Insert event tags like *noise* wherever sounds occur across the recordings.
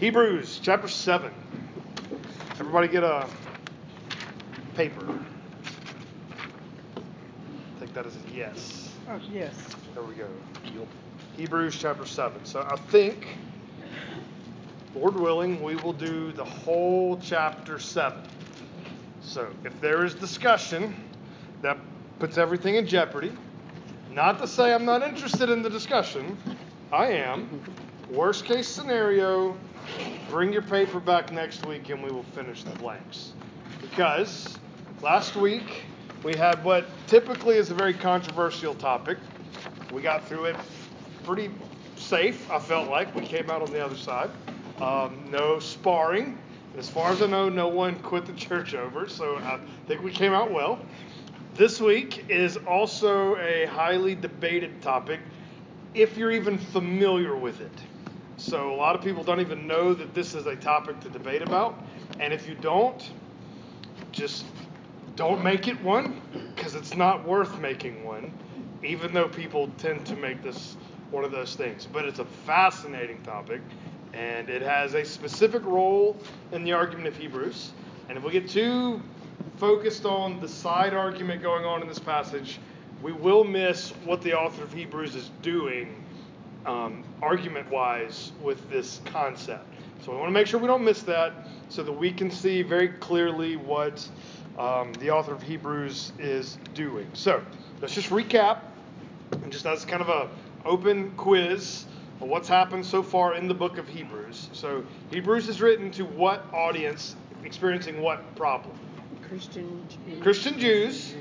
Hebrews chapter 7. Everybody get a paper. Take that as a yes. Oh, yes. There we go. Hebrews chapter 7. So I think, Lord willing, we will do the whole chapter 7. So if there is discussion that puts everything in jeopardy, not to say I'm not interested in the discussion, I am. Worst case scenario, bring your paper back next week and we will finish the blanks. Because last week we had what typically is a very controversial topic. We got through it pretty safe, I felt like. We came out on the other side. Um, no sparring. As far as I know, no one quit the church over, so I think we came out well. This week is also a highly debated topic if you're even familiar with it. So, a lot of people don't even know that this is a topic to debate about. And if you don't, just don't make it one because it's not worth making one, even though people tend to make this one of those things. But it's a fascinating topic, and it has a specific role in the argument of Hebrews. And if we get too focused on the side argument going on in this passage, we will miss what the author of Hebrews is doing um, argument wise with this concept. So we want to make sure we don't miss that so that we can see very clearly what um, the author of Hebrews is doing. So let's just recap and just as kind of a open quiz of what's happened so far in the book of Hebrews. So Hebrews is written to what audience experiencing what problem? Christian Jews. Christian Jews.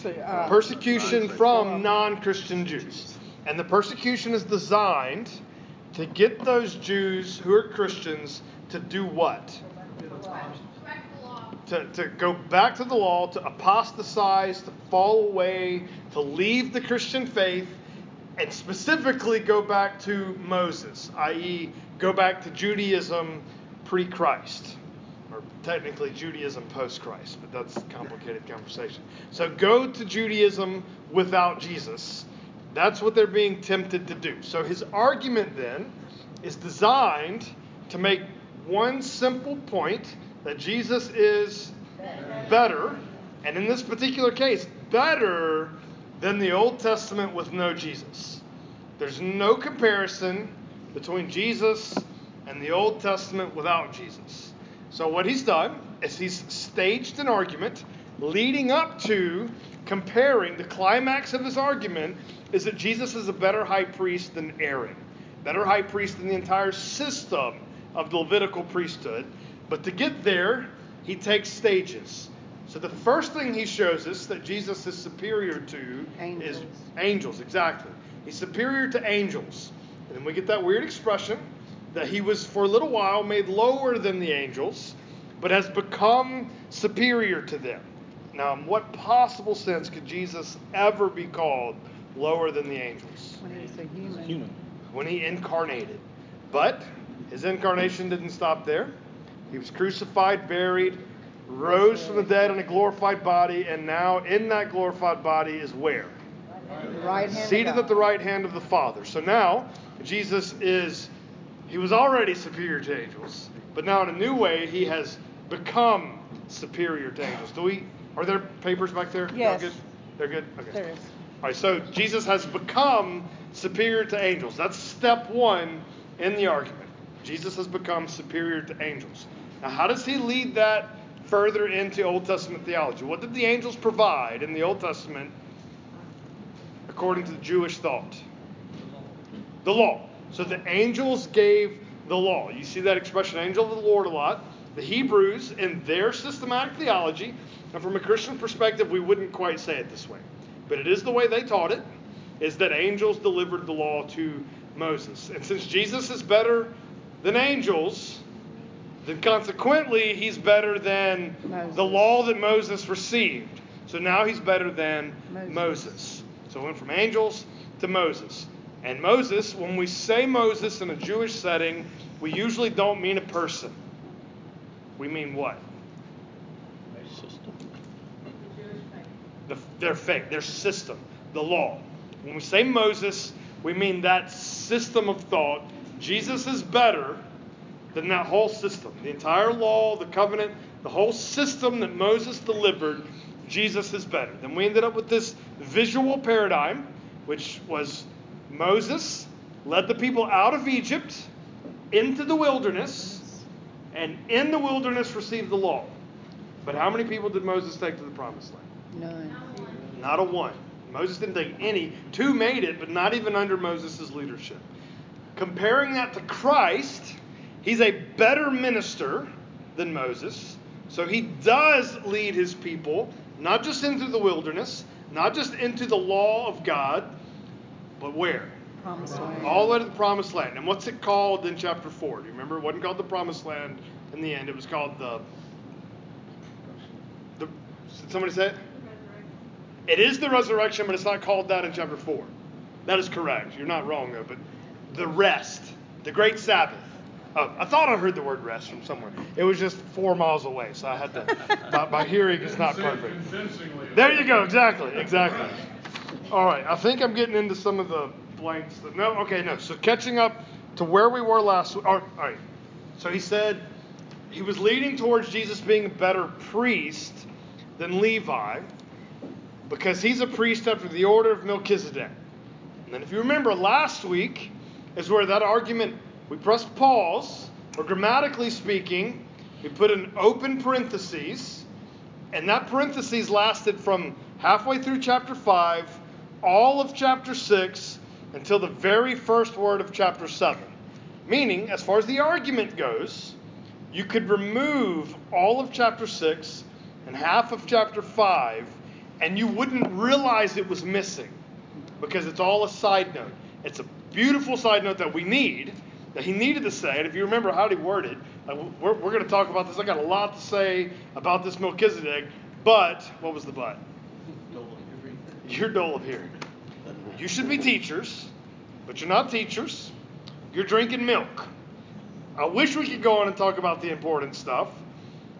So, uh, Persecution from non Christian Jews. And the persecution is designed to get those Jews who are Christians to do what? To, to go back to the law, to apostatize, to fall away, to leave the Christian faith, and specifically go back to Moses, i.e., go back to Judaism pre Christ. Or technically Judaism post Christ, but that's a complicated conversation. So go to Judaism without Jesus. That's what they're being tempted to do. So his argument then is designed to make one simple point that Jesus is better, and in this particular case, better than the Old Testament with no Jesus. There's no comparison between Jesus and the Old Testament without Jesus. So, what he's done is he's staged an argument leading up to comparing the climax of his argument is that Jesus is a better high priest than Aaron, better high priest than the entire system of the Levitical priesthood. But to get there, he takes stages. So the first thing he shows us that Jesus is superior to Angels. is angels, exactly. He's superior to angels. And then we get that weird expression that he was for a little while made lower than the angels, but has become superior to them. Now, in what possible sense could Jesus ever be called lower than the angels? when he was a human. Human. when he incarnated. But his incarnation didn't stop there. He was crucified, buried, rose from the dead in a glorified body, and now in that glorified body is where? Right hand. Seated at the right hand of the Father. So now Jesus is, he was already superior to angels, but now in a new way he has become superior to angels. Do we? Are there papers back there? Y'all Yes. good? They're good. Okay. There is. All right, so Jesus has become superior to angels. That's step one in the argument. Jesus has become superior to angels. Now, how does he lead that further into Old Testament theology? What did the angels provide in the Old Testament according to the Jewish thought? The law. So the angels gave the law. You see that expression, angel of the Lord, a lot. The Hebrews, in their systematic theology, and from a Christian perspective, we wouldn't quite say it this way, but it is the way they taught it, is that angels delivered the law to Moses. And since Jesus is better than angels, then consequently, he's better than Moses. the law that Moses received. So now he's better than Moses. Moses. So it went from angels to Moses. And Moses, when we say Moses in a Jewish setting, we usually don't mean a person. We mean what? System. The, their faith, their system, the law. When we say Moses, we mean that system of thought. Jesus is better than that whole system. The entire law, the covenant, the whole system that Moses delivered, Jesus is better. Then we ended up with this visual paradigm, which was Moses led the people out of Egypt into the wilderness, and in the wilderness received the law. But how many people did Moses take to the promised land? None. Not a one. Moses didn't take any. Two made it, but not even under Moses' leadership. Comparing that to Christ, he's a better minister than Moses. So he does lead his people, not just into the wilderness, not just into the law of God, but where? Promised land. All the way to the promised land. And what's it called in chapter 4? Do you remember? It wasn't called the promised land in the end. It was called the. the did somebody say it? It is the resurrection, but it's not called that in chapter 4. That is correct. You're not wrong, though. But the rest, the great Sabbath. Oh, I thought I heard the word rest from somewhere. It was just four miles away, so I had to. *laughs* my, my hearing is not perfect. There you go. Exactly. Exactly. All right. I think I'm getting into some of the blanks. That, no. Okay. No. So catching up to where we were last. All right. All right. So he said he was leading towards Jesus being a better priest than Levi because he's a priest after the order of Melchizedek. And then, if you remember, last week is where that argument we pressed pause, or grammatically speaking, we put an open parenthesis, and that parenthesis lasted from halfway through chapter 5, all of chapter 6, until the very first word of chapter 7. Meaning, as far as the argument goes, you could remove all of chapter 6 and half of chapter 5, and you wouldn't realize it was missing because it's all a side note. It's a beautiful side note that we need, that he needed to say. And if you remember how he worded, uh, we're, we're going to talk about this. I got a lot to say about this Melchizedek, but what was the but? You're dull of hearing. You should be teachers, but you're not teachers. You're drinking milk. I wish we could go on and talk about the important stuff,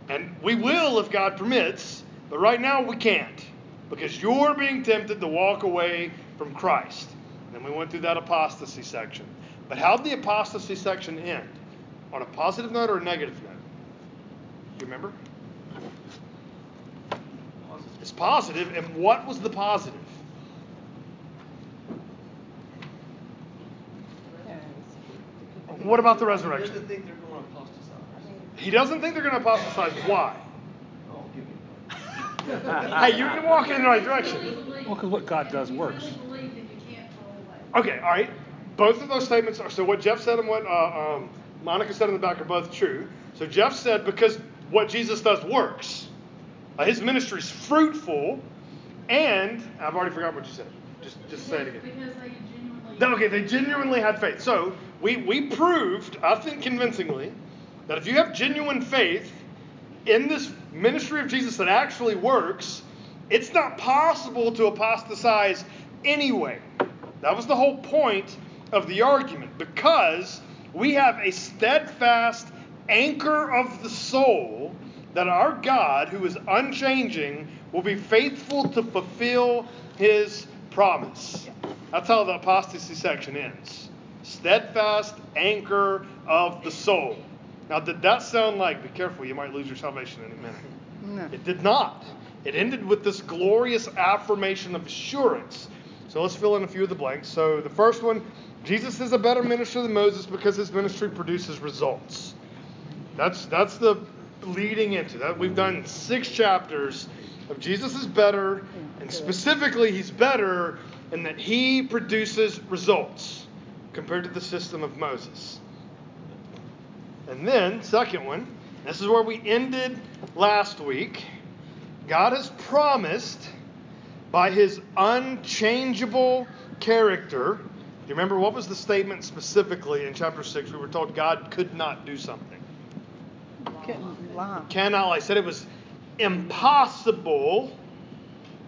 and we will if God permits, but right now we can't because you're being tempted to walk away from Christ. And then we went through that apostasy section. But how'd the apostasy section end? On a positive note or a negative note? Do You remember? It's positive, and what was the positive? What about the resurrection? He doesn't think they're going to apostatize. He doesn't think they're going to apostatize. Why? Give *laughs* me. hey, you're, you're walking in the right direction. Well, because what God does works. Okay, all right. Both of those statements are so. What Jeff said and what uh, um, Monica said in the back are both true. So Jeff said because what Jesus does works. Uh, his ministry is fruitful, and I've already forgotten what you said. Just just say it again. Because they genuinely. Okay, they genuinely had faith. So we, we proved, I think convincingly, that if you have genuine faith in this ministry of Jesus that actually works, it's not possible to apostatize anyway. That was the whole point of the argument because we have a steadfast anchor of the soul that our God, who is unchanging, will be faithful to fulfill his promise. That's how the apostasy section ends. Steadfast anchor of the soul. Now, did that sound like, be careful, you might lose your salvation in a minute? No. It did not. It ended with this glorious affirmation of assurance. So let's fill in a few of the blanks. So the first one Jesus is a better minister than Moses because his ministry produces results. That's, that's the leading into that. We've done six chapters of Jesus is better, and specifically, he's better in that he produces results compared to the system of Moses. And then, second one, this is where we ended last week. God has promised by his unchangeable character. Do you remember what was the statement specifically in chapter 6? We were told God could not do something. Couldn't lie. Cannot lie. Said it was impossible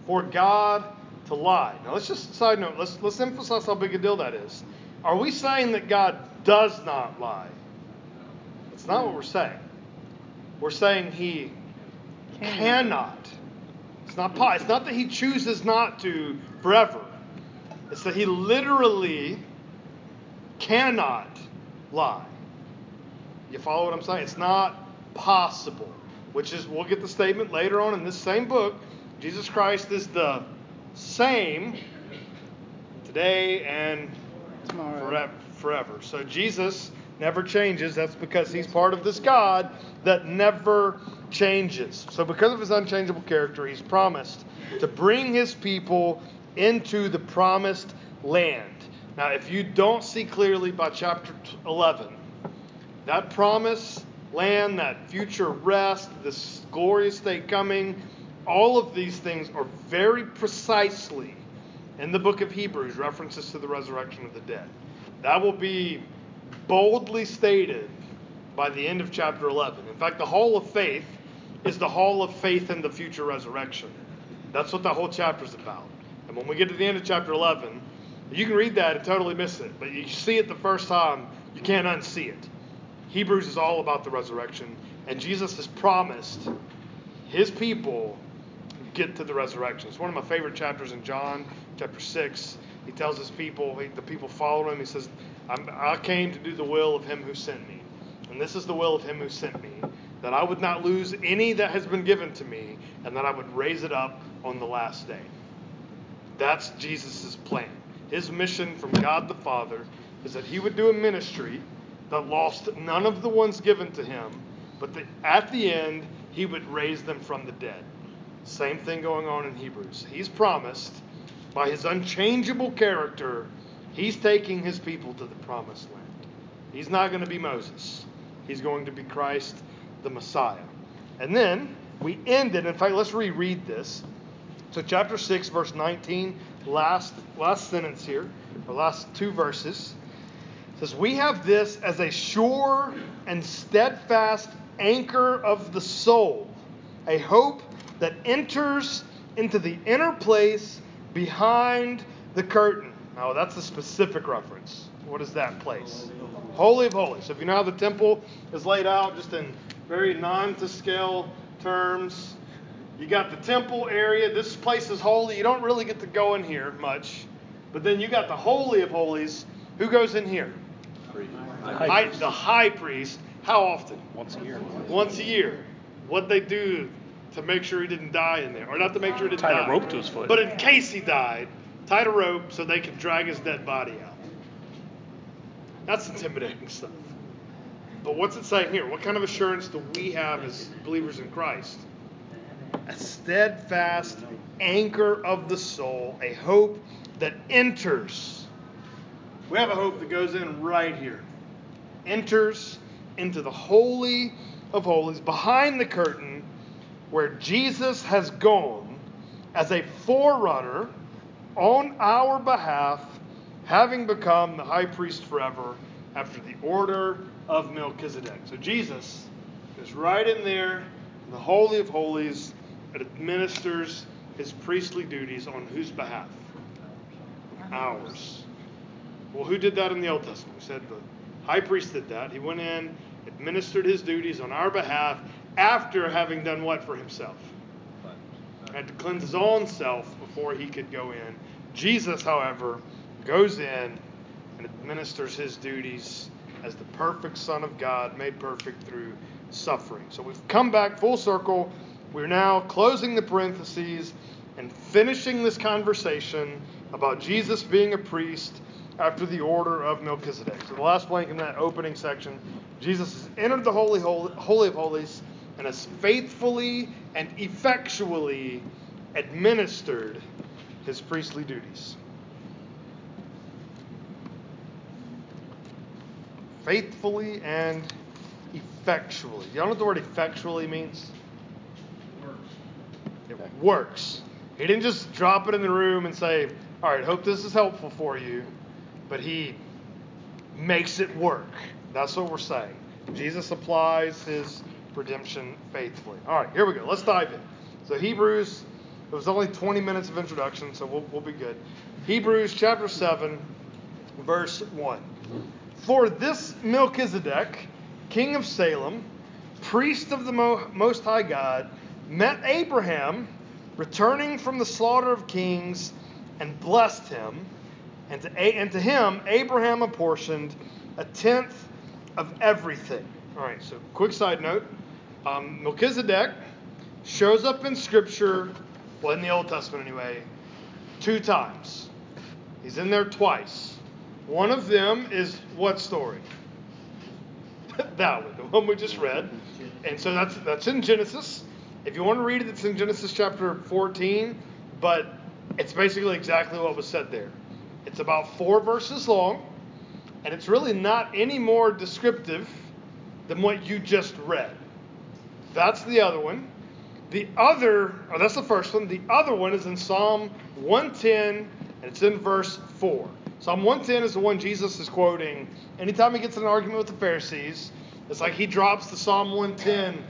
for God to lie. Now let's just side note, let's let's emphasize how big a deal that is. Are we saying that God does not lie? That's not what we're saying. We're saying he cannot. It's not po- it's not that he chooses not to forever. It's that he literally cannot lie. You follow what I'm saying? It's not possible. Which is, we'll get the statement later on in this same book. Jesus Christ is the same today and Tomorrow. forever. forever. So Jesus never changes. That's because he's part of this God that never changes. So, because of his unchangeable character, he's promised to bring his people into the promised land. Now, if you don't see clearly by chapter 11, that promised land, that future rest, this glorious day coming, all of these things are very precisely in the book of Hebrews references to the resurrection of the dead. That will be boldly stated by the end of chapter 11. In fact, the hall of faith is the hall of faith in the future resurrection. That's what that whole chapter is about. And when we get to the end of chapter 11, you can read that and totally miss it, but you see it the first time, you can't unsee it. Hebrews is all about the resurrection, and Jesus has promised his people get to the resurrection. It's one of my favorite chapters in John, chapter 6. He tells his people, the people follow him. He says, i came to do the will of him who sent me. And this is the will of him who sent me, that I would not lose any that has been given to me, and that I would raise it up on the last day. That's Jesus' plan. His mission from God the Father is that he would do a ministry that lost none of the ones given to him, but that at the end, he would raise them from the dead. Same thing going on in Hebrews. He's promised, by his unchangeable character, he's taking his people to the promised land. He's not going to be Moses, he's going to be Christ the Messiah. And then we ended, in fact, let's reread this. So, chapter 6, verse 19, last, last sentence here, or last two verses, says, We have this as a sure and steadfast anchor of the soul, a hope that enters into the inner place behind the curtain. Now, that's a specific reference. What is that place? Holy of Holies. So, if you know how the temple is laid out, just in very non to scale terms, you got the temple area. This place is holy. You don't really get to go in here much. But then you got the Holy of Holies. Who goes in here? High, the high priest. How often? Once a year. Once a year. What they do to make sure he didn't die in there, or not to make sure he didn't Tied die, a rope to his foot. but in case he died, tied a rope so they could drag his dead body out. That's intimidating stuff. But what's it saying here? What kind of assurance do we have as believers in Christ? A steadfast anchor of the soul, a hope that enters. We have a hope that goes in right here. Enters into the Holy of Holies, behind the curtain, where Jesus has gone as a forerunner on our behalf, having become the high priest forever after the order of Melchizedek. So Jesus is right in there, in the Holy of Holies, and administers his priestly duties on whose behalf? Ours. Well, who did that in the Old Testament? We said the high priest did that. He went in, administered his duties on our behalf after having done what for himself? Had to cleanse his own self before he could go in. Jesus, however, goes in and administers his duties as the perfect Son of God, made perfect through suffering. So we've come back full circle. We're now closing the parentheses and finishing this conversation about Jesus being a priest after the order of Melchizedek. So the last blank in that opening section, Jesus has entered the Holy, Holy, Holy of Holies and has faithfully and effectually administered his priestly duties. Faithfully and effectually. Y'all know what the word effectually means? Works. It works. He didn't just drop it in the room and say, All right, hope this is helpful for you, but he makes it work. That's what we're saying. Jesus applies his redemption faithfully. All right, here we go. Let's dive in. So, Hebrews, it was only 20 minutes of introduction, so we'll, we'll be good. Hebrews chapter 7, verse 1. For this Melchizedek, king of Salem, priest of the Most High God, met Abraham returning from the slaughter of kings and blessed him. And to, and to him, Abraham apportioned a tenth of everything. All right, so quick side note um, Melchizedek shows up in Scripture, well, in the Old Testament anyway, two times. He's in there twice. One of them is what story? *laughs* that one, the one we just read. And so that's that's in Genesis. If you want to read it, it's in Genesis chapter 14, but it's basically exactly what was said there. It's about four verses long, and it's really not any more descriptive than what you just read. That's the other one. The other, oh, that's the first one. The other one is in Psalm 110, and it's in verse 4. Psalm 110 is the one Jesus is quoting. Anytime he gets in an argument with the Pharisees, it's like he drops the Psalm 110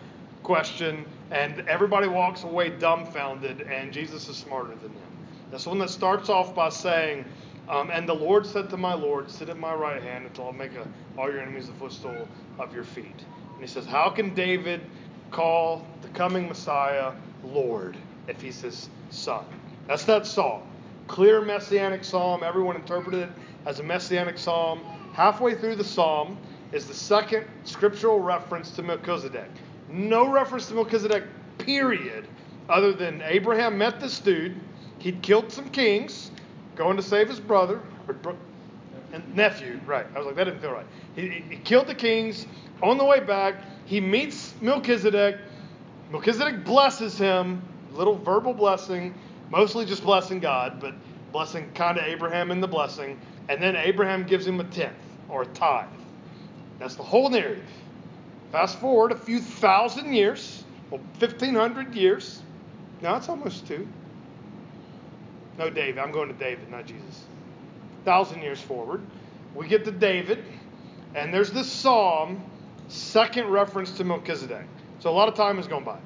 question, and everybody walks away dumbfounded, and Jesus is smarter than them. That's the one that starts off by saying, um, And the Lord said to my Lord, Sit at my right hand until I make a, all your enemies the footstool of your feet. And he says, How can David call the coming Messiah Lord if he's his son? That's that psalm. Clear messianic psalm. Everyone interpreted it as a messianic psalm. Halfway through the psalm is the second scriptural reference to Melchizedek. No reference to Melchizedek, period, other than Abraham met this dude. He'd killed some kings, going to save his brother, or and nephew, right. I was like, that didn't feel right. He, he, killed the kings. On the way back, he meets Melchizedek. Melchizedek blesses him, little verbal blessing, mostly just blessing God, but blessing kind of Abraham in the blessing. And then Abraham gives him a tenth or a tithe. That's the whole narrative. Fast forward a few thousand years, well, 1,500 years. Now it's almost two. No, David. I'm going to David, not Jesus. Thousand years forward, we get to David, and there's this psalm, second reference to Melchizedek. So a lot of time has gone by.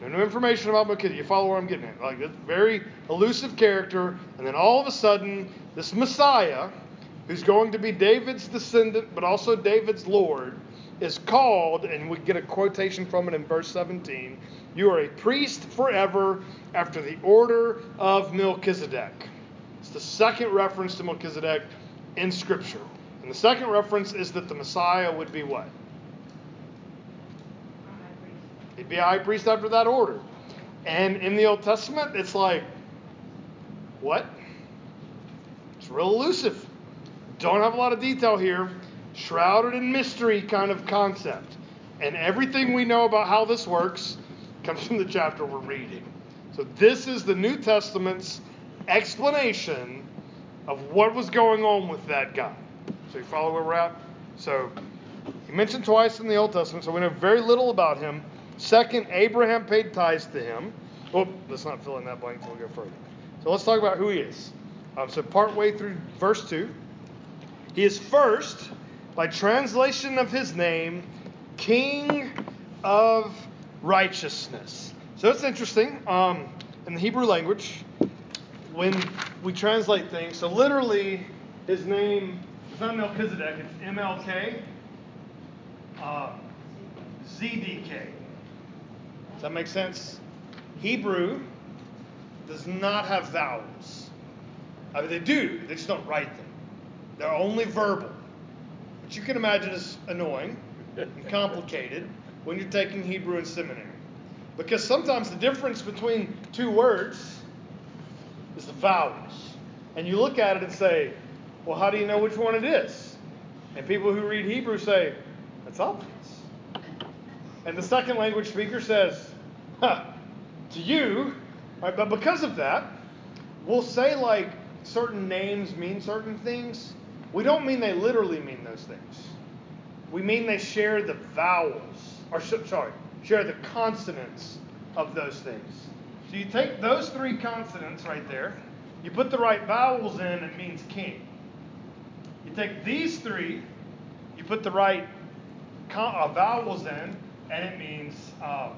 No new information about Melchizedek. You follow where I'm getting at? Like this very elusive character, and then all of a sudden, this Messiah, who's going to be David's descendant, but also David's Lord, is called, and we get a quotation from it in verse 17 You are a priest forever after the order of Melchizedek. The second reference to Melchizedek in Scripture. And the second reference is that the Messiah would be what? He'd be a high priest after that order. And in the Old Testament, it's like, what? It's real elusive. Don't have a lot of detail here. Shrouded in mystery kind of concept. And everything we know about how this works comes from the chapter we're reading. So this is the New Testament's explanation of what was going on with that guy. So you follow where we're at? So he mentioned twice in the Old Testament, so we know very little about him. Second, Abraham paid tithes to him. Oh, let's not fill in that blank until we go further. So let's talk about who he is. Um, so partway through verse 2, he is first, by translation of his name, King of Righteousness. So it's interesting. Um, in the Hebrew language, when we translate things, so literally his name is not Melchizedek, it's MLK, uh, ZDK. Does that make sense? Hebrew does not have vowels. I mean, they do, they just don't write them. They're only verbal, which you can imagine is annoying and complicated when you're taking Hebrew in seminary. Because sometimes the difference between two words is the vowels. And you look at it and say, well, how do you know which one it is? And people who read Hebrew say, that's obvious. And the second language speaker says, huh, to you, right, but because of that, we'll say like certain names mean certain things. We don't mean they literally mean those things. We mean they share the vowels, or sorry, share the consonants of those things. So you take those three consonants right there, you put the right vowels in, it means king. You take these three, you put the right con- uh, vowels in, and it means uh,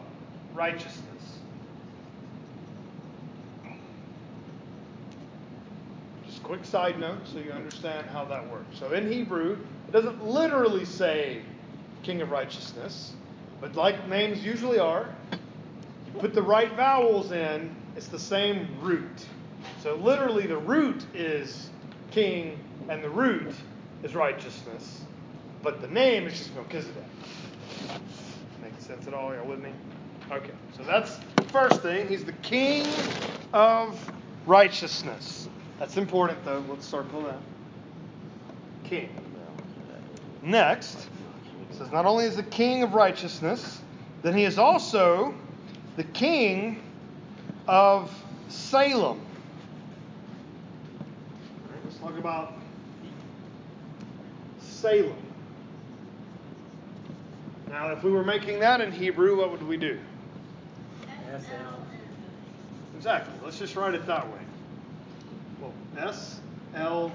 righteousness. Just a quick side note so you understand how that works. So in Hebrew, it doesn't literally say king of righteousness, but like names usually are, put the right vowels in, it's the same root. So literally, the root is king, and the root is righteousness. but the name is just Melchizedek. Making sense at all? Y'all with me? Okay, so that's the first thing. He's the king of righteousness. That's important, though. Let's circle that. King. Next, says not only is the king of righteousness, then he is also the king of Salem. Right, let's talk about Salem. Now, if we were making that in Hebrew, what would we do? Exactly. Let's just write it that way. Well, S L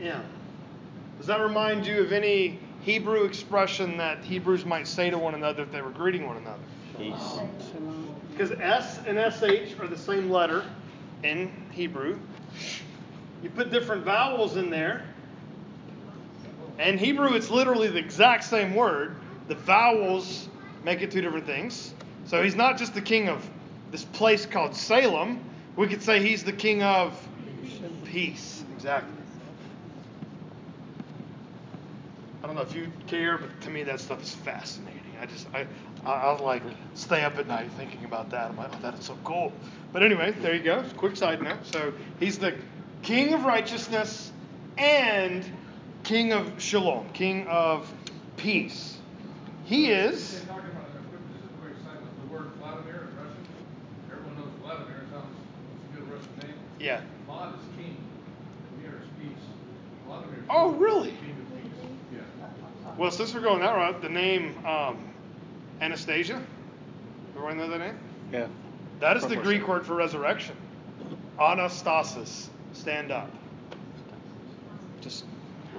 M. Does that remind you of any Hebrew expression that Hebrews might say to one another if they were greeting one another? Peace. Because S and SH are the same letter in Hebrew. You put different vowels in there. In Hebrew, it's literally the exact same word. The vowels make it two different things. So he's not just the king of this place called Salem. We could say he's the king of peace. Exactly. I don't know if you care, but to me that stuff is fascinating. I just I I, I like stay up at night thinking about that. I'm like, oh, that is so cool. But anyway, there you go. Quick side note. So he's the king of righteousness and king of shalom, king of peace. He is. Talking about a quick, just a quick side note, the word Vladimir in Russian, everyone knows Vladimir, sounds, it's a good Russian name. Yeah. Is king, Mir is peace. Oh, really? King of peace, yeah. Well, since we're going that route, the name um, Anastasia. Everyone know that name? Yeah. That is the Greek word for resurrection. Anastasis, stand up. Just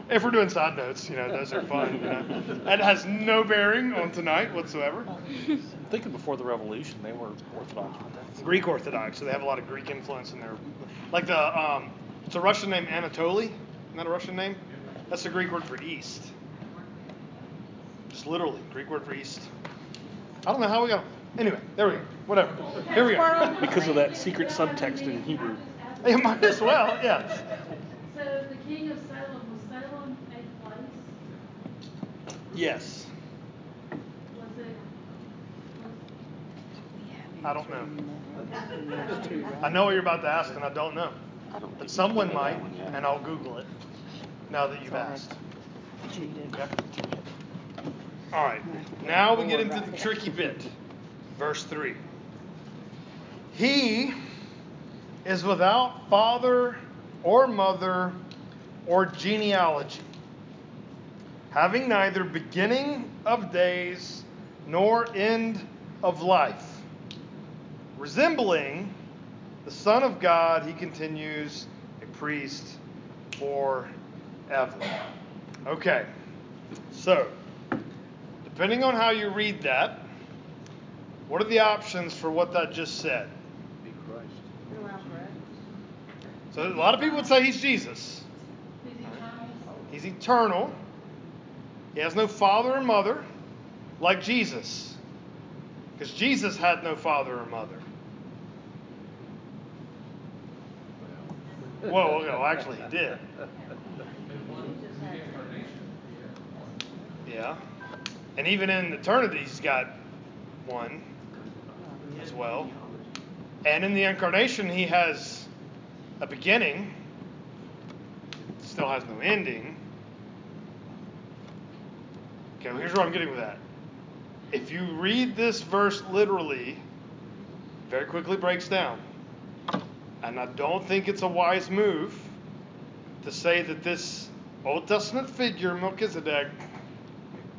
if we're doing side notes, you know, those are fun. You know. That has no bearing on tonight whatsoever. I'm thinking before the revolution, they were Orthodox. Greek Orthodox, so they have a lot of Greek influence in there. Like the, um, it's a Russian name, Anatoly. Isn't that a Russian name? That's the Greek word for east. Just literally, Greek word for east. I don't know how we got. Anyway, there we go. Whatever. Here we go. Because of that secret subtext in Hebrew. You might as well, yeah. So the king of Salem, was Salem a place? Yes. Was it, was, I don't know. I know what you're about to ask, and I don't know. But someone might, that one yet. and I'll Google it now that you've asked. Cheated. Okay. All right. Now we get into the tricky bit. Verse 3. He is without father or mother or genealogy, having neither beginning of days nor end of life. Resembling the Son of God, he continues a priest forever. Okay. So, depending on how you read that, what are the options for what that just said? Be Christ. So, a lot of people would say he's Jesus. he's eternal? He's eternal. He has no father or mother, like Jesus. Because Jesus had no father or mother. Well, no, actually, he did. *laughs* And one, the incarnation, yeah. And even in eternity, he's got one as well. And in the incarnation, he has a beginning, still has no ending. Okay, well, here's where I'm getting with that. If you read this verse literally, very quickly breaks down. And I don't think it's a wise move to say that this Old Testament figure, Melchizedek,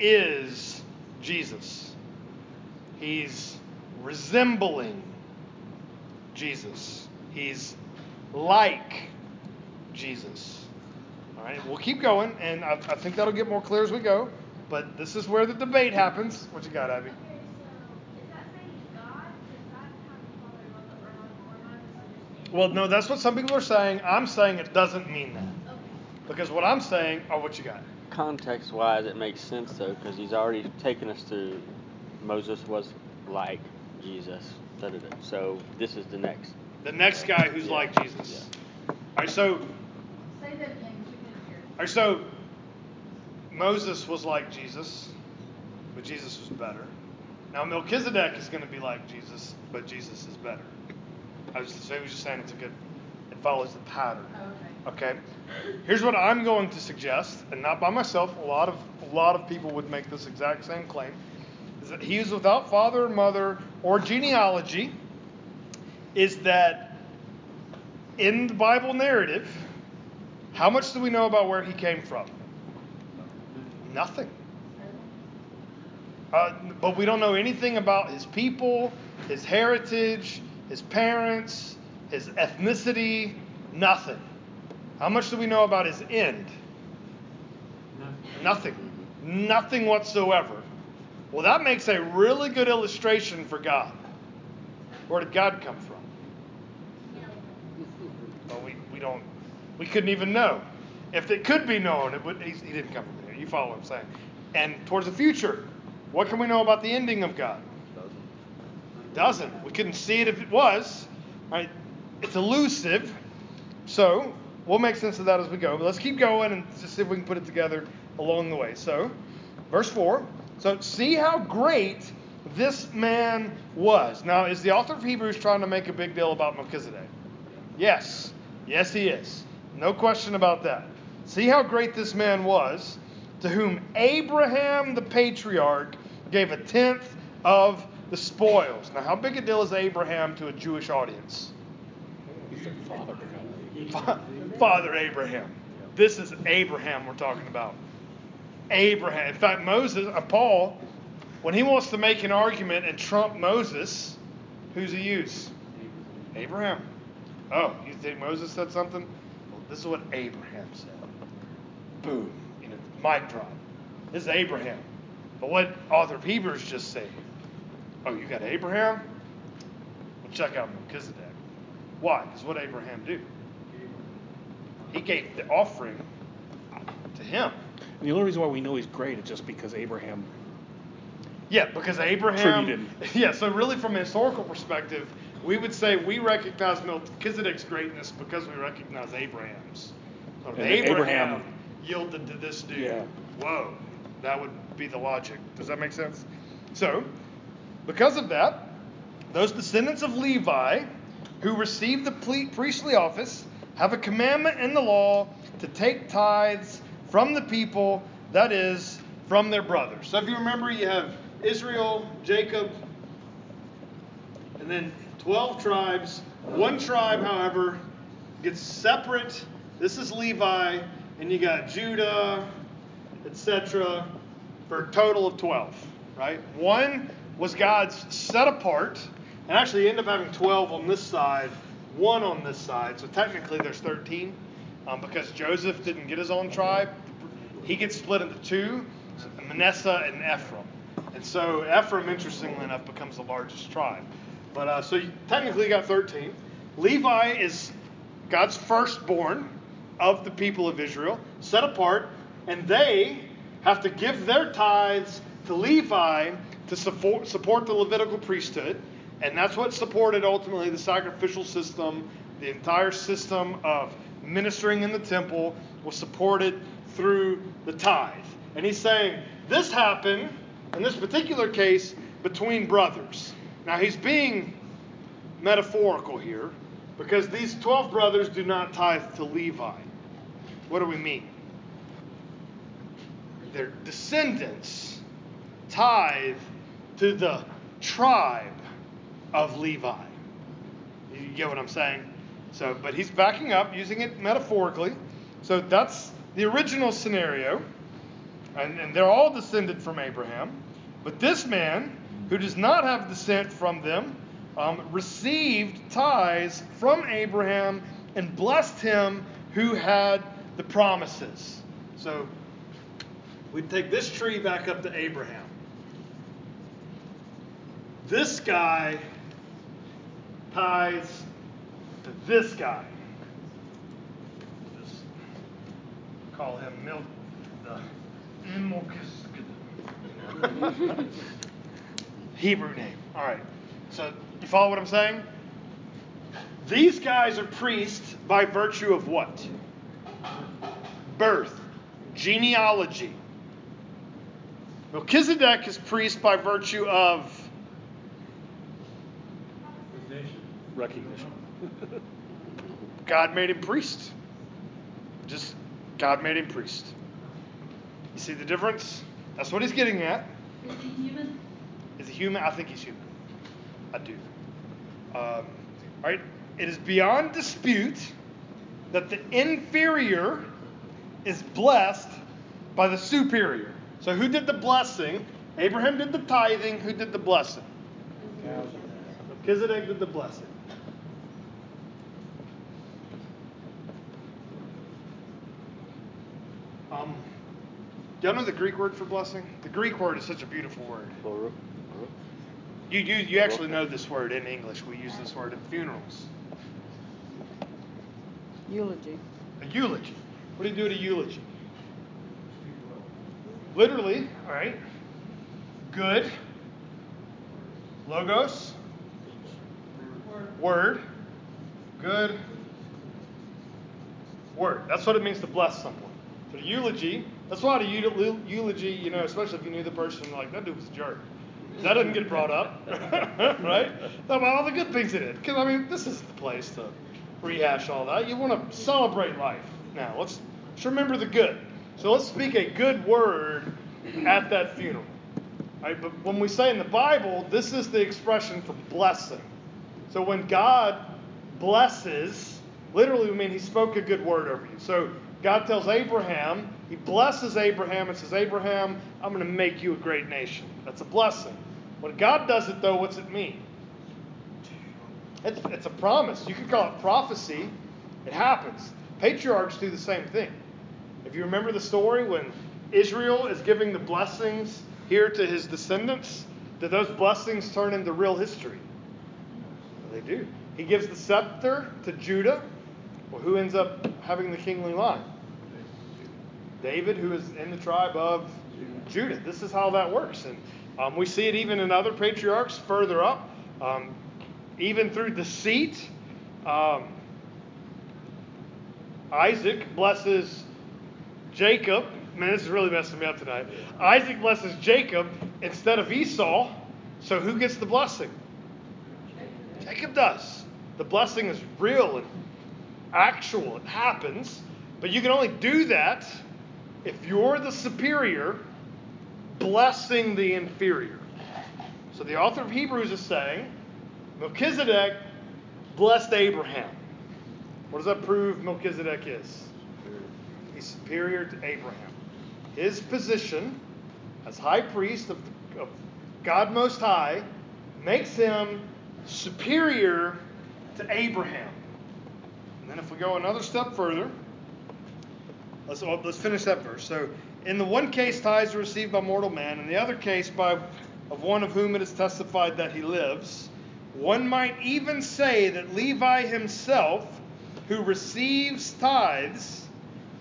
is Jesus. He's resembling Jesus. He's like Jesus. All right, we'll keep going, and I, I think that'll get more clear as we go. But this is where the debate happens. What you got, Abby? Okay, so is that saying he's God? Does that have a father and mother, or am- or am I misunderstanding? Well, no, that's what some people are saying. I'm saying it doesn't mean that. Okay. Because what I'm saying, oh, what you got? Context wise, it makes sense though, because he's already taken us to Moses was like Jesus. So this is the next. The next guy who's Yeah. like Jesus. All right, so Say that again, 'cause we couldn't hear. All right, so Moses was like Jesus, but Jesus was better. Now Melchizedek is going to be like Jesus, but Jesus is better. I was, so I was just saying it's a good. Follows the pattern. Okay. Here's what I'm going to suggest, and not by myself. A lot of a lot of people would make this exact same claim. Is that he is without father or mother or genealogy. Is that in the Bible narrative? How much do we know about where he came from? Nothing. Uh, but we don't know anything about his people, his heritage, his parents, his ethnicity, nothing. How much do we know about his end? Nothing. Nothing whatsoever. Well, that makes a really good illustration for God. Where did God come from? Well, we, we don't, we couldn't even know. If it could be known, it would, he, he didn't come from there. You follow what I'm saying? And towards the future, what can we know about the ending of God? Doesn't. Doesn't. We couldn't see it if it was. Right? It's elusive. So we'll make sense of that as we go. But let's keep going and just see if we can put it together along the way. So, verse 4. So, see how great this man was. Now, is the author of Hebrews trying to make a big deal about Melchizedek? Yes. Yes, he is. No question about that. See how great this man was, to whom Abraham the patriarch gave a tenth of the spoils. Now, how big a deal is Abraham to a Jewish audience? Father. Fa- *laughs* Father Abraham. This is Abraham we're talking about. Abraham. In fact, Moses, uh, Paul, when he wants to make an argument and trump Moses, who's he use? Abraham. Oh, you think Moses said something? Well, this is what Abraham said. Boom. You know, mic drop. This is Abraham. But what author of Hebrews just say? Oh, you got Abraham? Well, check out Melchizedek. Why? Because what Abraham do? He gave the offering to him. And the only reason why we know he's great is just because Abraham. Yeah, because Abraham. Attributed. *laughs* Yeah, so really from a historical perspective, we would say we recognize Melchizedek's greatness because we recognize Abraham's. So And Abraham, Abraham- yielded to this dude, Yeah. whoa, that would be the logic. Does that make sense? So, because of that, those descendants of Levi who received the priestly office have a commandment in the law to take tithes from the people, that is, from their brothers. So if you remember, you have Israel, Jacob, and then 12 tribes. One tribe, however, gets separate. This is Levi, and you got Judah, etc., for a total of 12, right? One was God's set apart, and actually end up having 12 on this side, one on this side. So technically there's 13 um, because Joseph didn't get his own tribe. He gets split into two, Manasseh and Ephraim. And so Ephraim, interestingly enough, becomes the largest tribe. But uh, so you technically got 13. Levi is God's firstborn of the people of Israel, set apart, and they have to give their tithes to Levi to support, support the Levitical priesthood. And that's what supported ultimately the sacrificial system. The entire system of ministering in the temple was supported through the tithe. And he's saying this happened, in this particular case, between brothers. Now he's being metaphorical here because these 12 brothers do not tithe to Levi. What do we mean? Their descendants tithe to the tribe of Levi. You get what I'm saying? So, but he's backing up, using it metaphorically. So that's the original scenario. And, and they're all descended from Abraham. But this man, who does not have descent from them, um, received tithes from Abraham and blessed him who had the promises. So we take this tree back up to Abraham. This guy tithes to this guy. Just call him Milk the. Hebrew name. All right. So you follow what I'm saying? These guys are priests by virtue of what? Birth, genealogy. Melchizedek is priest by virtue of Recognition. *laughs* God made him priest. Just God made him priest. You see the difference? That's what he's getting at. Is he human? Is he human? I think he's human. I do. Um, right? It is beyond dispute that the inferior is blessed by the superior. So who did the blessing? Abraham did the tithing. Who did the blessing? Melchizedek did the blessing. Y'all know the Greek word for blessing? The Greek word is such a beautiful word. You, you, you actually know this word in English. We use this word at funerals. Eulogy. A eulogy. What do you do at a eulogy? Literally, all right. Good. Logos. Word. Good. Word. That's what it means to bless someone. But a eulogy, that's why a eul- eulogy, you know, especially if you knew the person, like, that dude was a jerk. That doesn't get brought up, *laughs* right? Talk about all the good things in it. Because, I mean, this is the place to rehash all that. You want to celebrate life. Now, let's, let's remember the good. So let's speak a good word at that funeral. Right? But when we say in the Bible, this is the expression for blessing. So when God blesses, literally, we mean He spoke a good word over you. So God tells Abraham, He blesses Abraham and says, Abraham, I'm going to make you a great nation. That's a blessing. When God does it, though, what's it mean? It's, it's a promise. You could call it prophecy. It happens. Patriarchs do the same thing. If you remember the story when Israel is giving the blessings here to his descendants, do those blessings turn into real history? They do. He gives the scepter to Judah. Well, who ends up having the kingly line? David, who is in the tribe of Judah. This is how that works. And um, we see it even in other patriarchs further up. Um, even through deceit, um, Isaac blesses Jacob. Man, this is really messing me up tonight. Isaac blesses Jacob instead of Esau. So who gets the blessing? Jacob does. The blessing is real and actual. It happens. But you can only do that if you're the superior blessing the inferior. So the author of Hebrews is saying Melchizedek blessed Abraham. What does that prove Melchizedek is? He's superior to Abraham. His position as high priest of, of God Most High makes him superior to Abraham. And then if we go another step further, let's, let's finish that verse. So, in the one case, tithes are received by mortal man, in the other case, by of one of whom it is testified that he lives. One might even say that Levi himself, who receives tithes,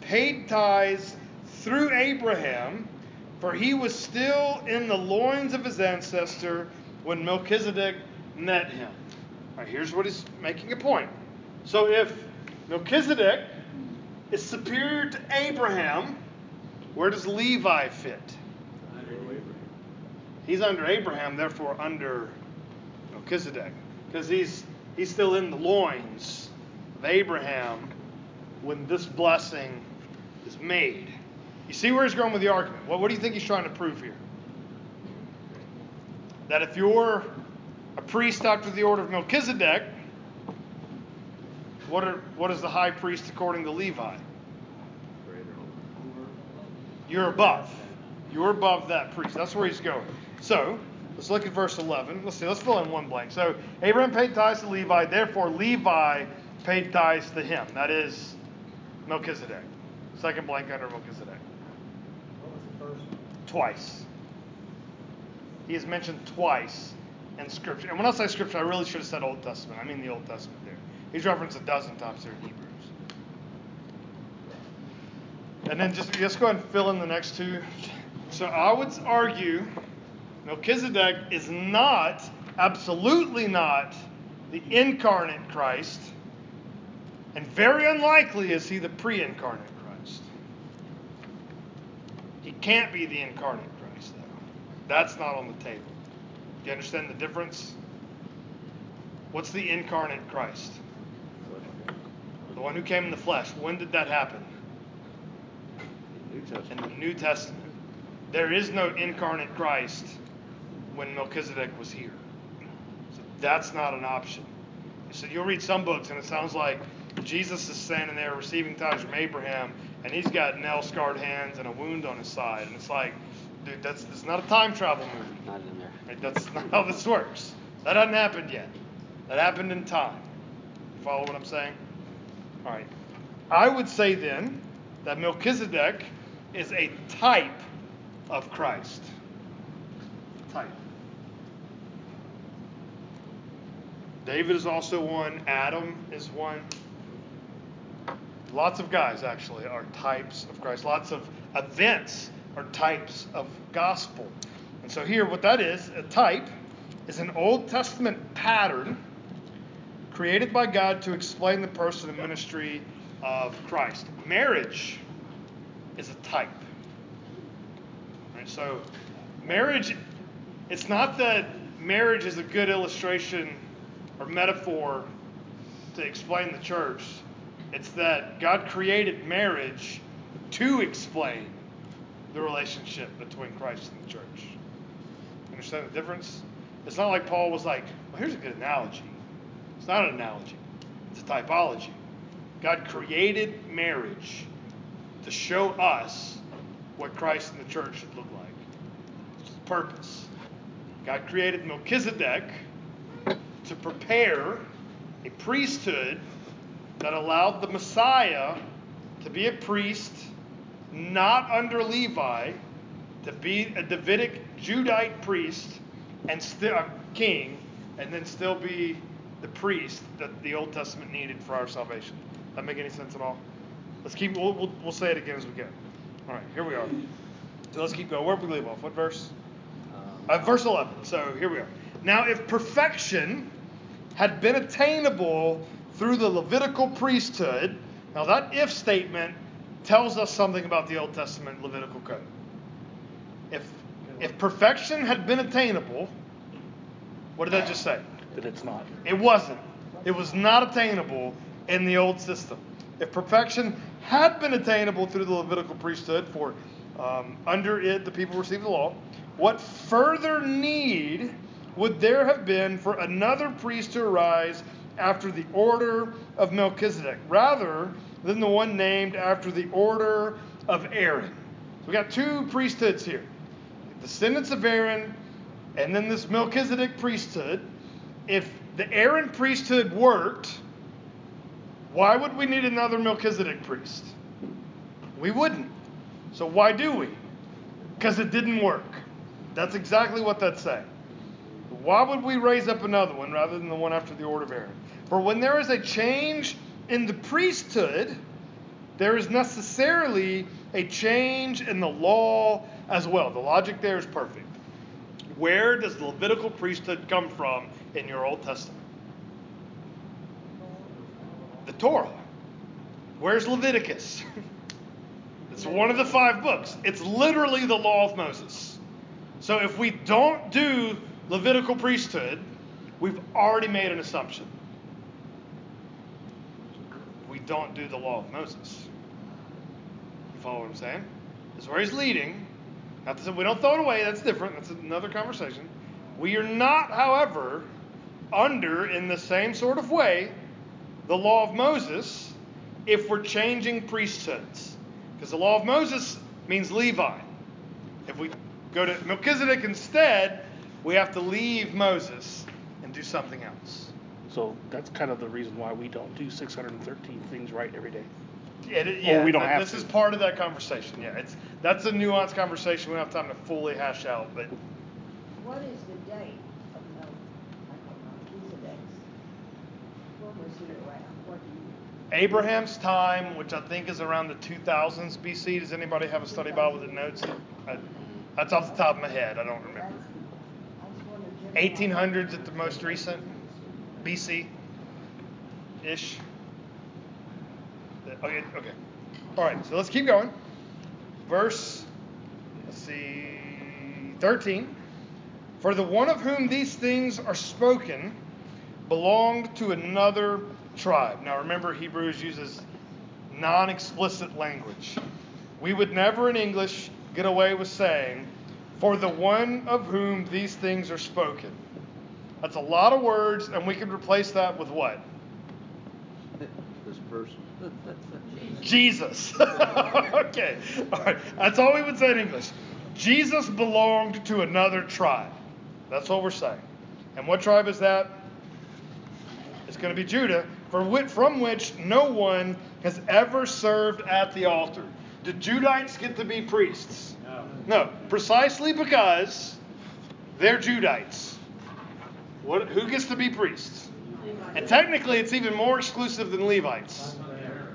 paid tithes through Abraham, for he was still in the loins of his ancestor when Melchizedek met him. All right, here's what he's making a point. So if Melchizedek is superior to Abraham, where does Levi fit? He's under Abraham, therefore under Melchizedek. Because he's he's still in the loins of Abraham when this blessing is made. You see where he's going with the argument. What, what do you think he's trying to prove here? That if you're a priest after the order of Melchizedek, what, are, what is the high priest according to Levi? You're above. You're above that priest. That's where he's going. So, let's look at verse 11. Let's see. Let's fill in one blank. So, Abraham paid tithes to Levi. Therefore, Levi paid tithes to him. That is Melchizedek. Second blank under Melchizedek. What was the first? Twice. He is mentioned twice in Scripture. And when I say Scripture, I really should have said Old Testament. I mean the Old Testament there. He's referenced a dozen times there in Hebrews. And then just let's go ahead and fill in the next two. So I would argue Melchizedek is not, absolutely not, the incarnate Christ, and very unlikely is he the pre incarnate Christ. He can't be the incarnate Christ, though. That's not on the table. Do you understand the difference? What's the incarnate Christ? The one who came in the flesh. When did that happen? In the New Testament. There is no incarnate Christ when Melchizedek was here. So that's not an option. So you'll read some books and it sounds like Jesus is standing there receiving tithes from Abraham and he's got nail scarred hands and a wound on his side. And it's like, dude, that's, that's not a time travel movie. Not in there. Right? That's not how this works. That hasn't happened yet. That happened in time. You follow what I'm saying? All right. I would say then that Melchizedek is a type of Christ. Type. David is also one. Adam is one. Lots of guys actually are types of Christ. Lots of events are types of gospel. And so here, what that is, a type, is an Old Testament pattern created by God to explain the person and ministry of Christ. Marriage is a type. Right? So, marriage, it's not that marriage is a good illustration or metaphor to explain the church. It's that God created marriage to explain the relationship between Christ and the church. Understand the difference? It's not like Paul was like, well, here's a good analogy. It's not an analogy, it's a typology. God created marriage to show us what Christ and the church should look like. It's the purpose. God created Melchizedek to prepare a priesthood that allowed the Messiah to be a priest not under Levi, to be a Davidic Judite priest and still a king, and then still be the priest that the Old Testament needed for our salvation. That make any sense at all? Let's keep. We'll, we'll, we'll say it again as we go. All right, here we are. So let's keep going. Where did we leave off? What verse? Uh, verse 11. So here we are. Now, if perfection had been attainable through the Levitical priesthood, now that if statement tells us something about the Old Testament Levitical code. If if perfection had been attainable, what did that just say? That it's not. It wasn't. It was not attainable in the old system. If perfection had been attainable through the Levitical priesthood, for um, under it the people received the law, what further need would there have been for another priest to arise after the order of Melchizedek, rather than the one named after the order of Aaron? So we got two priesthoods here descendants of Aaron, and then this Melchizedek priesthood. If the Aaron priesthood worked, why would we need another Melchizedek priest? We wouldn't. So why do we? Because it didn't work. That's exactly what that's saying. Why would we raise up another one rather than the one after the order of Aaron? For when there is a change in the priesthood, there is necessarily a change in the law as well. The logic there is perfect. Where does the Levitical priesthood come from in your Old Testament? The Torah. Where's Leviticus? *laughs* it's one of the five books. It's literally the law of Moses. So if we don't do Levitical priesthood, we've already made an assumption. We don't do the law of Moses. You follow what I'm saying? This is where he's leading. Not to say we don't throw it away, that's different. That's another conversation. We are not, however, under, in the same sort of way, the law of Moses if we're changing priesthoods. Because the law of Moses means Levi. If we go to Melchizedek instead, we have to leave Moses and do something else. So that's kind of the reason why we don't do 613 things right every day. It, it- yeah, we don't have this to. is part of that conversation. Yeah, it's that's a nuanced conversation we don't have time to fully hash out. But What is the date of Mel, Melchizedek's? When around? What do you? Abraham's time, which I think is around the 2000s BC. Does anybody have a study Bible that notes? I, that's off the top of my head. I don't remember. That's, I was wondering. generally- 1800s at the most recent BC ish. Okay, okay. All right, so let's keep going. Verse, let's see, 13. For the one of whom these things are spoken belonged to another tribe. Now remember, Hebrews uses non explicit language. We would never in English get away with saying, For the one of whom these things are spoken. That's a lot of words, and we could replace that with what? This person. Jesus. *laughs* okay. All right. That's all we would say in English. Jesus belonged to another tribe. That's what we're saying. And what tribe is that? Going to be Judah, from which no one has ever served at the altar. Did Judites get to be priests? No. No, precisely because they're Judites. What, who gets to be priests? And technically, it's even more exclusive than Levites.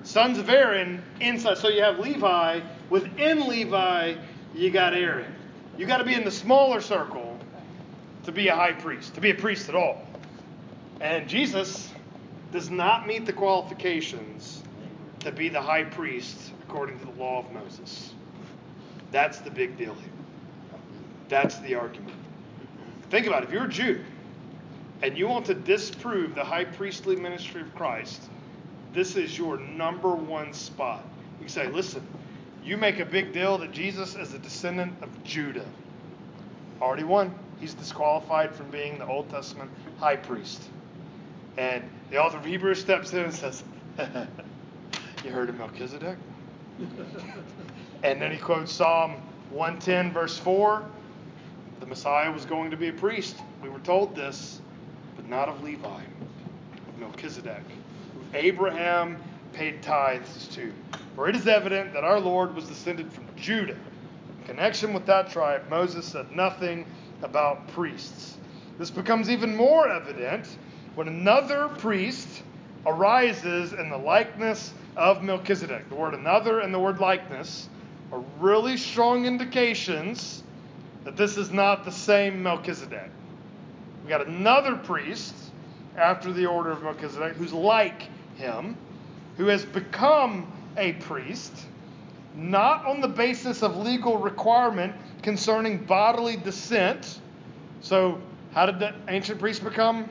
Sons of Aaron inside. So you have Levi. Within Levi, you got Aaron. You got to be in the smaller circle to be a high priest, to be a priest at all. And Jesus does not meet the qualifications to be the high priest according to the law of Moses. That's the big deal here. That's the argument. Think about it. If you're a Jew and you want to disprove the high priestly ministry of Christ, this is your number one spot. You say, listen, you make a big deal that Jesus is a descendant of Judah. Already won. He's disqualified from being the Old Testament high priest. And the author of Hebrews steps in and says, *laughs* You heard of Melchizedek? and then he quotes Psalm 110, verse 4. The Messiah was going to be a priest. We were told this, but not of Levi, of Melchizedek, who Abraham paid tithes to. For it is evident that our Lord was descended from Judah. In connection with that tribe, Moses said nothing about priests. This becomes even more evident when another priest arises in the likeness of Melchizedek. The word another and the word likeness are really strong indications that this is not the same Melchizedek. We got another priest after the order of Melchizedek who's like him, who has become a priest, not on the basis of legal requirement concerning bodily descent. So, how did the ancient priest become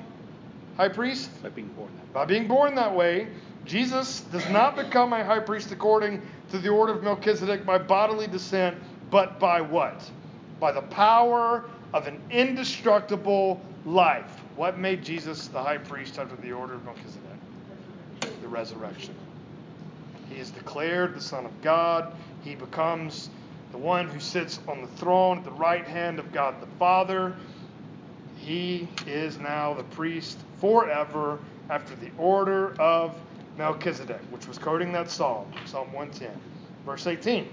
high priest? By being born that By being born that way. Jesus does not become a high priest according to the order of Melchizedek by bodily descent, but by what? By the power of an indestructible life. What made Jesus the high priest after the order of Melchizedek? The resurrection. He is declared the Son of God. He becomes the one who sits on the throne at the right hand of God the Father. He is now the priest forever after the order of Melchizedek, which was quoting that psalm, Psalm 110, verse 18.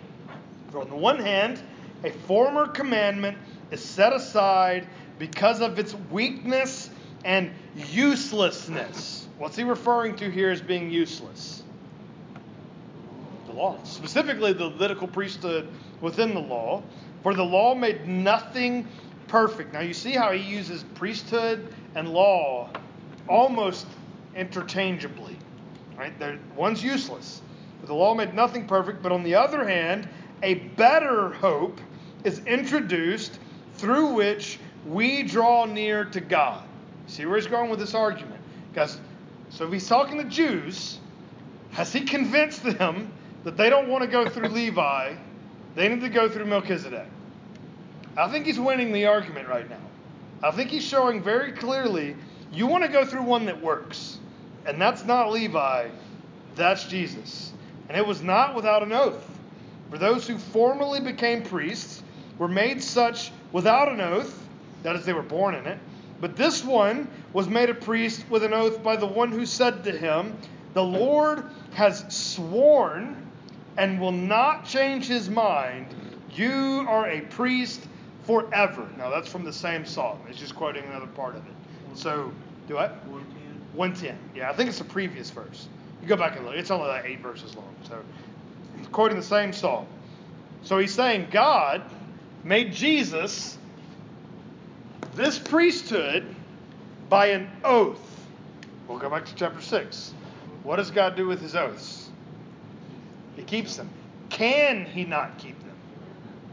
For on the one hand, a former commandment is set aside because of its weakness and uselessness. What's he referring to here as being useless? The law, specifically the Levitical priesthood within the law. For the law made nothing perfect. Now you see how he uses priesthood and law almost interchangeably. Right? They're, one's useless. The law made nothing perfect, but on the other hand, a better hope is introduced through which we draw near to God. See where he's going with this argument? Because so if he's talking to Jews, has he convinced them that they don't want to go through *laughs* Levi? They need to go through Melchizedek. I think he's winning the argument right now. I think he's showing very clearly you want to go through one that works. And that's not Levi, that's Jesus. And it was not without an oath. For those who formerly became priests were made such without an oath, that is, they were born in it. But this one was made a priest with an oath by the one who said to him, The Lord has sworn and will not change his mind. You are a priest forever. Now, that's from the same psalm. It's just quoting another part of it. So, do what? 110. 110. Yeah, I think it's the previous verse. You go back and look. It's only like eight verses long. So, it's quoting the same psalm. So he's saying God made Jesus this priesthood by an oath. We'll go back to chapter 6. What does God do with his oaths? He keeps them. Can he not keep them?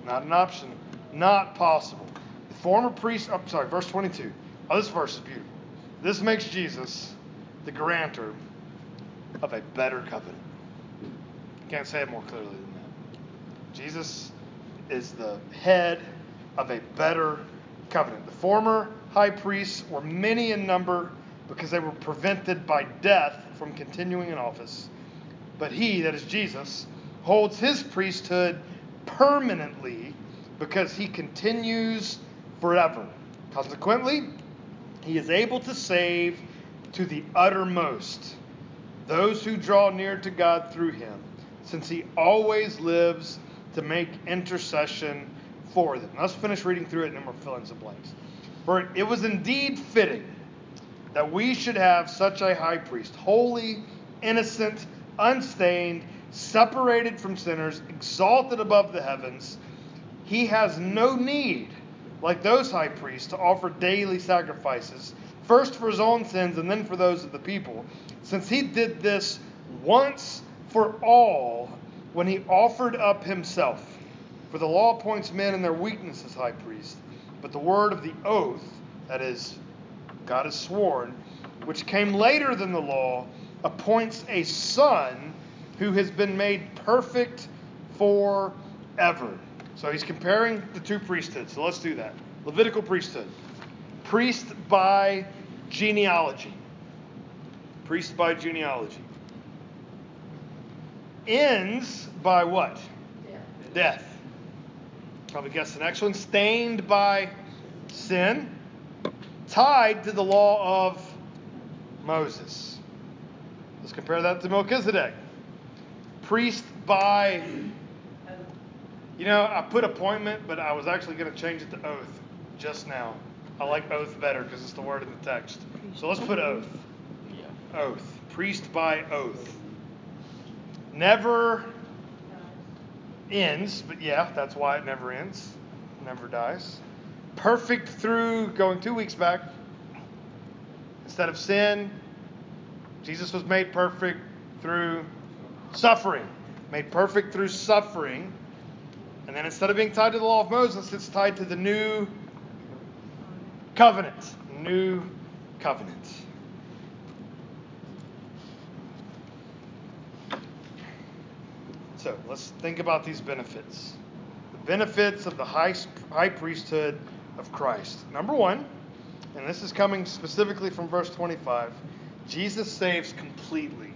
Not an option. Not possible. The former priest, I'm sorry, verse 22. Oh, this verse is beautiful. This makes Jesus the grantor of a better covenant. Can't say it more clearly than that. Jesus is the head of a better covenant. The former high priests were many in number because they were prevented by death from continuing in office. But he, that is Jesus, holds his priesthood permanently because he continues forever. Consequently, he is able to save to the uttermost those who draw near to God through him, since he always lives to make intercession for them. Let's finish reading through it and then we'll fill in some blanks. For it was indeed fitting that we should have such a high priest, holy, innocent, unstained, separated from sinners, exalted above the heavens. He has no need, like those high priests, to offer daily sacrifices, first for his own sins and then for those of the people, since he did this once for all when he offered up himself. For the law appoints men in their weakness as high priest, but the word of the oath, that is, God has sworn, which came later than the law, appoints a son who has been made perfect forever. So he's comparing the two priesthoods. So let's do that. Levitical priesthood. Priest by genealogy. Priest by genealogy. Ends by what? Yeah. Death. Probably guess the next one. Stained by sin. Tied to the law of Moses. Let's compare that to Melchizedek. Priest by, you know, I put appointment, but I was actually going to change it to oath just now. I like oath better because it's the word in the text. So let's put oath. Yeah. Oath. Priest by oath. Never ends, but yeah, that's why it never ends. Never dies. Perfect through going two weeks back. Instead of sin, Jesus was made perfect through suffering. Made perfect through suffering. And then instead of being tied to the law of Moses, it's tied to the new covenant. New covenant. So let's think about these benefits. The benefits of the high, high priesthood of Christ. Number one, and this is coming specifically from verse 25, Jesus saves completely.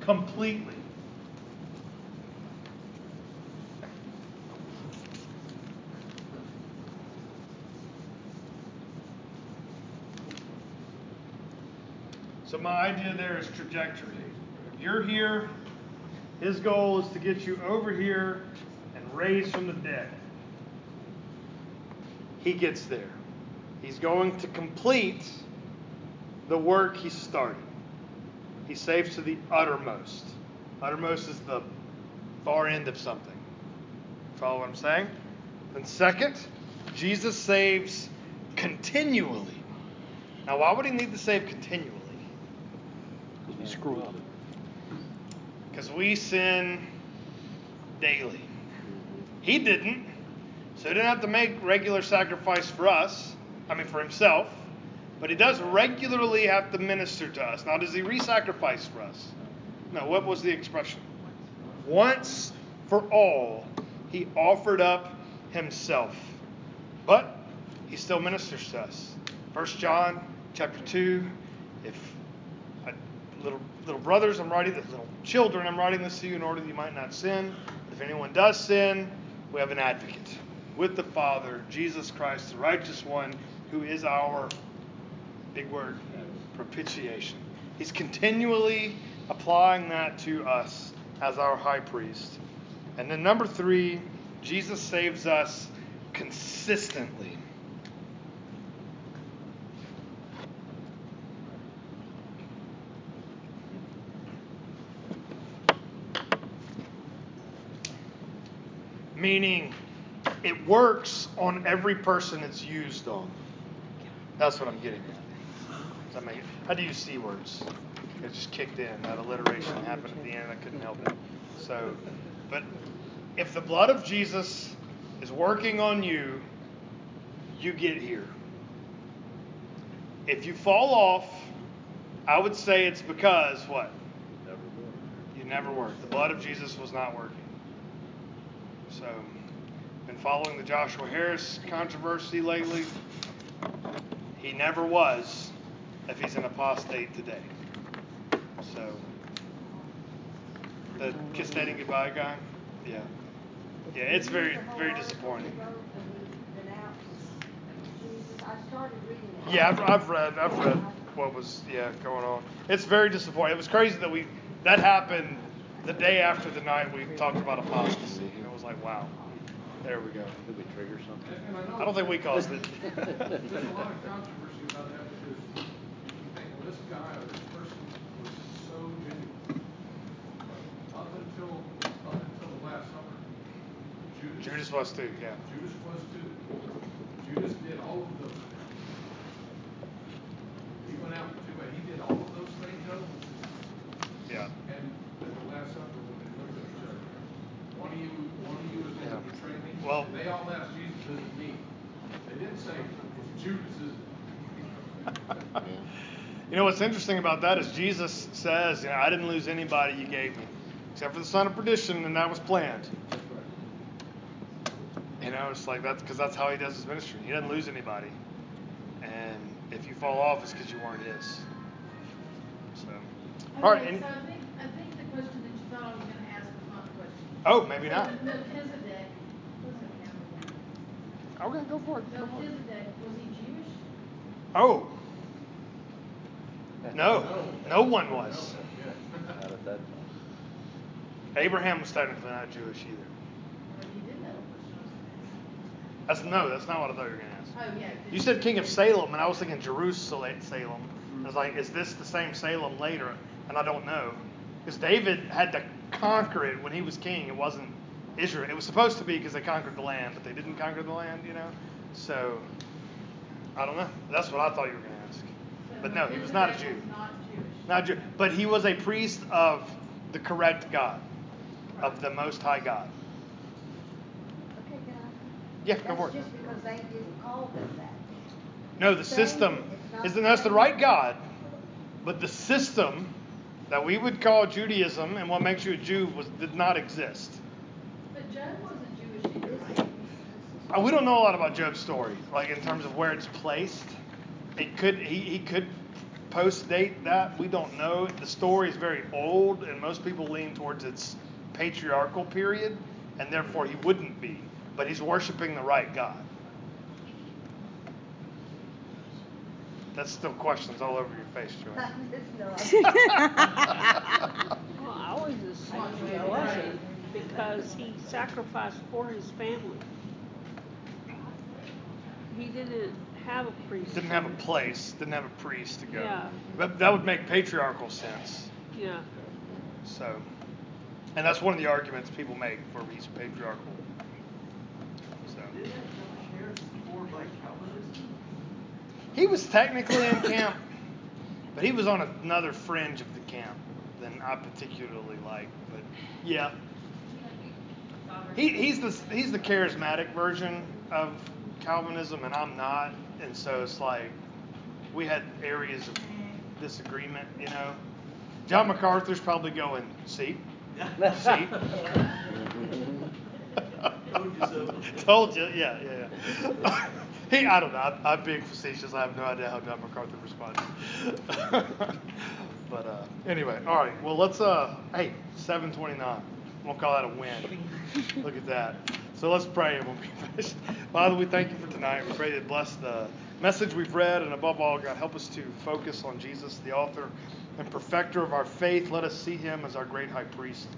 Completely. So my idea there is trajectory. You're here. His goal is to get you over here and raised from the dead. He gets there. He's going to complete the work he started. He saves to the uttermost. Uttermost is the far end of something. Follow what I'm saying? Then, second, Jesus saves continually. Now, why would he need to save continually? Screw up. Because we sin daily. He didn't. So he didn't have to make regular sacrifice for us. I mean, for himself. But he does regularly have to minister to us. Now, does he re sacrifice for us? No. What was the expression? Once for all, he offered up himself. But he still ministers to us. First John chapter 2. If little little brothers, I'm writing this, little children, I'm writing this to you in order that you might not sin. If anyone does sin, we have an advocate with the Father, Jesus Christ, the righteous one, who is our big word propitiation. He's continually applying that to us as our high priest. And then number three, Jesus saves us consistently. Meaning, it works on every person it's used on. That's what I'm getting at. Make? How do you see words? It just kicked in. That alliteration happened at the end. I couldn't help it. So, but if the blood of Jesus is working on you, you get here. If you fall off, I would say it's because what? You never worked. The blood of Jesus was not working. So, been following the Joshua Harris controversy lately. He never was if he's an apostate today. So, the kiss dating goodbye guy, yeah. Yeah, it's very, very disappointing. Yeah, I've, I've read, I've read what was, yeah, going on. It's very disappointing. It was crazy that we, that happened the day after the night we talked about apostasy. And it was like, wow, there we go. Did we trigger something? And, and I know. I don't think we caused it. There's a lot of controversy about that because you think, well, this guy or this person was so genuine. Up until, up until the last supper, Judas. Judas was too, yeah. Judas was too. Judas did all of those things. He went out to, but he did all of those things, Joe. Yeah. And at the last supper, when they looked at each other, one of you, one of you is going to betray me. Well- they all asked Jesus, is it me? They didn't say, it's Judas, is? *laughs* You know what's interesting about that is Jesus says, you know, I didn't lose anybody you gave me, except for the son of perdition, and that was planned. You know, it's like that's because that's how he does his ministry. He doesn't lose anybody, and if you fall off, it's because you weren't his. So, all right. And, so I think, I think the question that you thought I was gonna ask was not the question. oh, maybe So not. Melchizedek, what's that now again? Okay, go for it. Go for it. Melchizedek, was he Jewish? Oh. *laughs* No, no one was. Not at that time. Abraham was technically not Jewish either. Or he did know I was That's no, that's not what I thought you were gonna ask. gonna ask. Oh, yeah. You said King of Salem, and I was thinking Jerusalem. Salem. I was like, is this the same Salem later? And I don't know, because David had to conquer it when he was king. It wasn't Israel. It was supposed to be because they conquered the land, but they didn't conquer the land, you know. So I don't know. That's what I thought you were gonna ask. But no, he was not a Jew. not Jewish. Not Jew, but he was a priest of the correct God, of the Most High God. Okay? Yeah, go for it. That's just because they didn't call them that. No, the system is that's the right God, but the system that we would call Judaism and what makes you a Jew was did not exist. But Job wasn't Jewish either, right? Uh, Uh, we don't know a lot about Job's story, like in terms of where it's placed. It could he, he could post date that we don't know. The story is very old, and most people lean towards its patriarchal period, and therefore he wouldn't be. But he's worshiping the right God. That's still questions all over your face, Joanne. *laughs* No, *laughs* Well, I always assumed he wasn't because he sacrificed for his family. He didn't have a priest. didn't have a place, didn't have a priest to go. Yeah. But that would make patriarchal sense. Yeah. So, and that's one of the arguments people make for he's patriarchal. So, he was technically in camp, but he was on another fringe of the camp than I particularly like. But yeah, he, he's the he's the charismatic version of Calvinism, and I'm not, and so it's like we had areas of disagreement, you know. John MacArthur's probably going, see, see. *laughs* *laughs* Told you, yeah, yeah, yeah. *laughs* he, I don't know. I'm, I'm being facetious. I have no idea how John MacArthur responded. but uh, anyway, all right. Well, let's. Uh, hey, 7:29. We'll call that a win. Look at that. So let's pray and we'll be finished. Father, we thank you for tonight. We pray that bless the message we've read, and above all, God, help us to focus on Jesus, the author and perfecter of our faith. Let us see him as our great high priest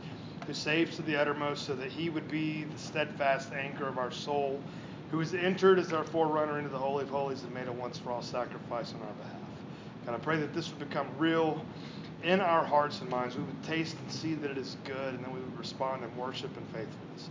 who saves to the uttermost so that he would be the steadfast anchor of our soul, who has entered as our forerunner into the Holy of Holies and made a once for all sacrifice on our behalf. God, I pray that this would become real in our hearts and minds. We would taste and see that it is good, and then we would respond in worship and faithfulness.